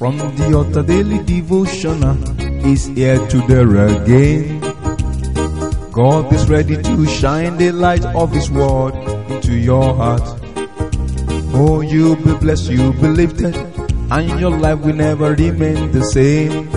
From the altar daily devotional is uh, here to there again. God is ready to shine the light of His word into your heart. Oh, you'll be blessed, you'll be lifted, and your life will never remain the same.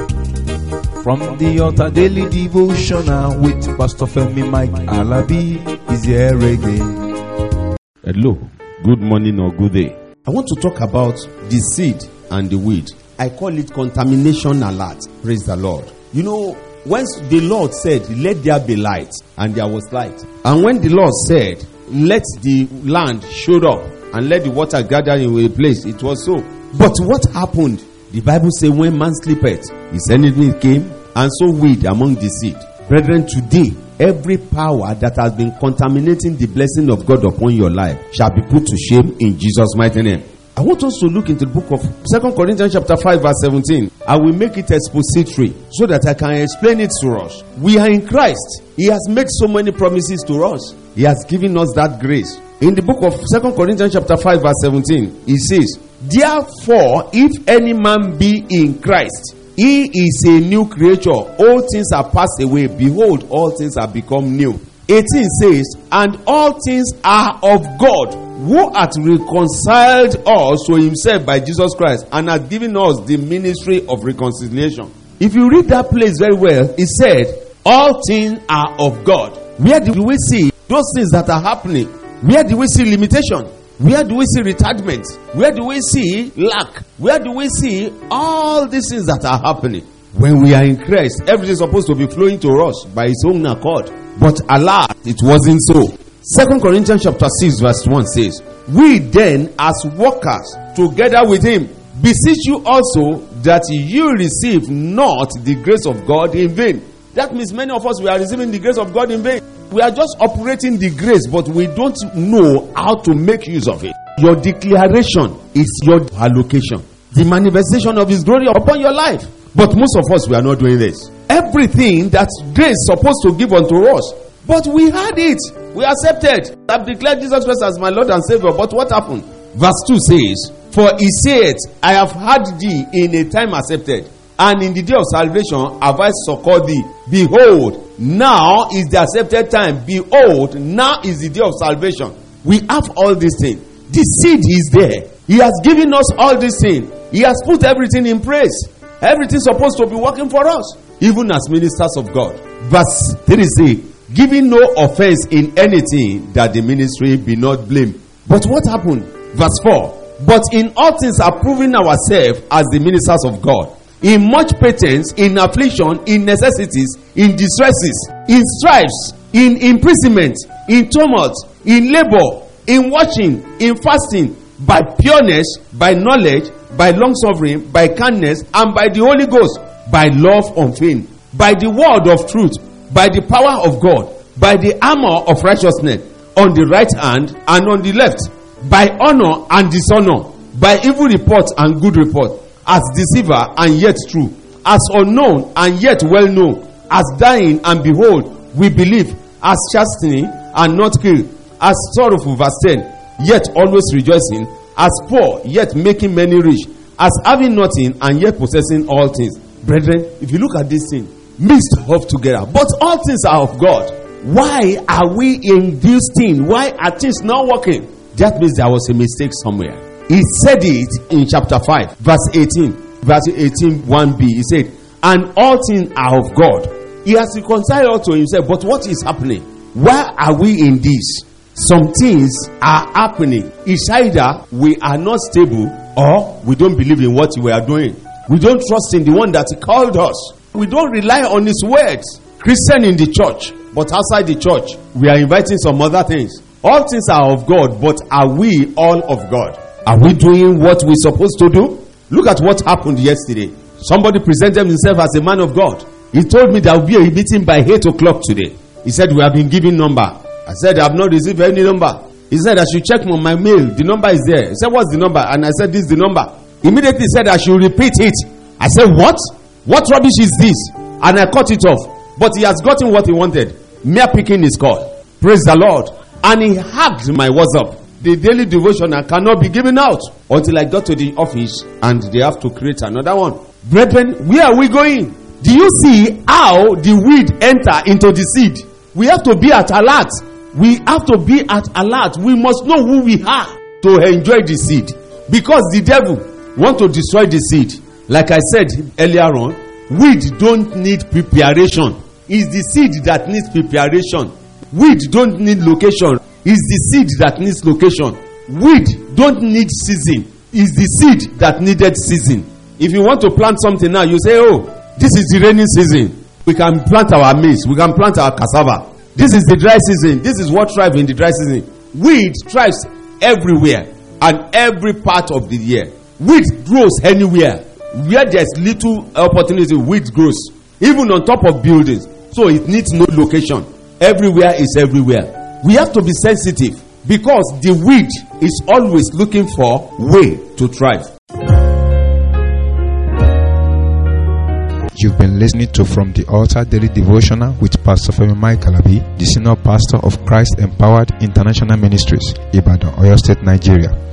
From the altar daily devotional uh, with Pastor Femi Mike Alabi is here again. Hello, good morning or good day. I want to talk about the seed and the weed. I call it contamination alert. Praise the Lord. You know, once the Lord said, Let there be light, and there was light. And when the Lord said, Let the land show up and let the water gather in a place, it was so. But what happened? The Bible says, When man sleepeth, his enemy came and sow weed among the seed. Brethren, today, every power that has been contaminating the blessing of God upon your life shall be put to shame in Jesus' mighty name. I want us to look into the book of Second Corinthians chapter 5 verse 17. I will make it expository so that I can explain it to us. We are in Christ. He has made so many promises to us. He has given us that grace. In the book of Second Corinthians chapter 5 verse 17, he says, Therefore, if any man be in Christ, he is a new creature. All things are passed away. Behold, all things are become new. 18 says, And all things are of God, who hath reconciled us to himself by Jesus Christ, and hath given us the ministry of reconciliation. If you read that place very well, it said, All things are of God. Where do we see those things that are happening? Where do we see limitation? Where do we see retardment? Where do we see lack? Where do we see all these things that are happening? When we are in Christ, everything is supposed to be flowing to us by His own accord. But alas, it wasn't so. Second Corinthians chapter 6 verse 1 says, We then as workers together with Him beseech you also that you receive not the grace of God in vain. That means many of us we are receiving the grace of God in vain. We are just operating the grace, but we don't know how to make use of it. Your declaration is your allocation, the manifestation of His glory upon your life. But most of us we are not doing this. Everything that grace supposed to give unto us, but we had it, we accepted. I've declared Jesus Christ as my Lord and Savior. But what happened? Verse 2 says, For he said, I have had thee in a time accepted, and in the day of salvation have I succored thee. Behold, now is the accepted time. Behold, now is the day of salvation. We have all these things. The seed is there. He has given us all these things. He has put everything in place. Everything's supposed to be working for us, even as ministers of God. Verse 3 says, Giving no offense in anything that the ministry be not blamed. But what happened? Verse 4 But in all things approving ourselves as the ministers of God in much patience, in affliction, in necessities, in distresses, in stripes, in imprisonment, in tumult, in labor, in watching, in fasting, by pureness, by knowledge, by long suffering, by kindness, and by the Holy Ghost, by love of unfeigned, by the word of truth, by the power of God, by the armor of righteousness, on the right hand and on the left, by honor and dishonor, by evil report and good report as deceiver and yet true, as unknown and yet well known, as dying and behold, we believe, as chastening and not killed, as sorrowful, verse 10, yet always rejoicing, as poor, yet making many rich, as having nothing and yet possessing all things. Brethren, if you look at this thing, mixed up together, but all things are of God. Why are we in this thing? Why are things not working? That means there was a mistake somewhere. He said it in chapter 5, verse 18. Verse 18, 1b. He said, And all things are of God. He has reconciled all to himself. But what is happening? Why are we in this? Some things are happening. It's either we are not stable or we don't believe in what we are doing. We don't trust in the one that He called us. We don't rely on his words. Christian in the church, but outside the church, we are inviting some other things. All things are of God, but are we all of God? Are we doing what we're supposed to do? Look at what happened yesterday. Somebody presented himself as a man of God. He told me there will be a meeting by 8 o'clock today. He said, We have been given number. I said, I have not received any number. He said, I should check on my mail. The number is there. He said, What's the number? And I said, This is the number. Immediately said, I should repeat it. I said, What? What rubbish is this? And I cut it off. But he has gotten what he wanted. Mere picking is called. Praise the Lord. And he hacked my WhatsApp. the daily devotional cannot be given out until I got to the office and they have to create another one. Brethren, where are we going? Do you see how the weed enter into the seed? We have to be at alert. We have to be at alert. We must know who we are to enjoy the seed. Because the devil want to destroy the seed. Like I said earlier on, weed don't need preparation. It's the seed that needs preparation. Weed don't need location. It's the seed that needs location. Weed don't need season. It's the seed that needed season. If you want to plant something now, you say, Oh, this is the rainy season. We can plant our maize. We can plant our cassava. This is the dry season. This is what thrives in the dry season. Weed thrives everywhere and every part of the year. Weed grows anywhere. Where there's little opportunity, wheat grows. Even on top of buildings. So it needs no location. Everywhere is everywhere. We have to be sensitive because the weed is always looking for way to thrive. You've been listening to From the Altar Daily Devotional with Pastor Femi Mike Alabi, the Senior Pastor of Christ Empowered International Ministries, Ibadan, Oyo State, Nigeria.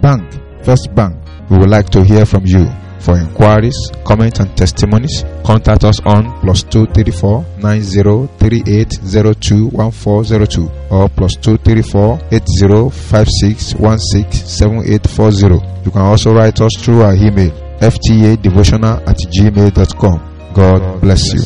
Bank First Bank. We would like to hear from you. For inquiries, comments, and testimonies, contact us on plus 234 9038021402 or plus 234 8056167840. You can also write us through our email ftadevotional at gmail.com. God bless you.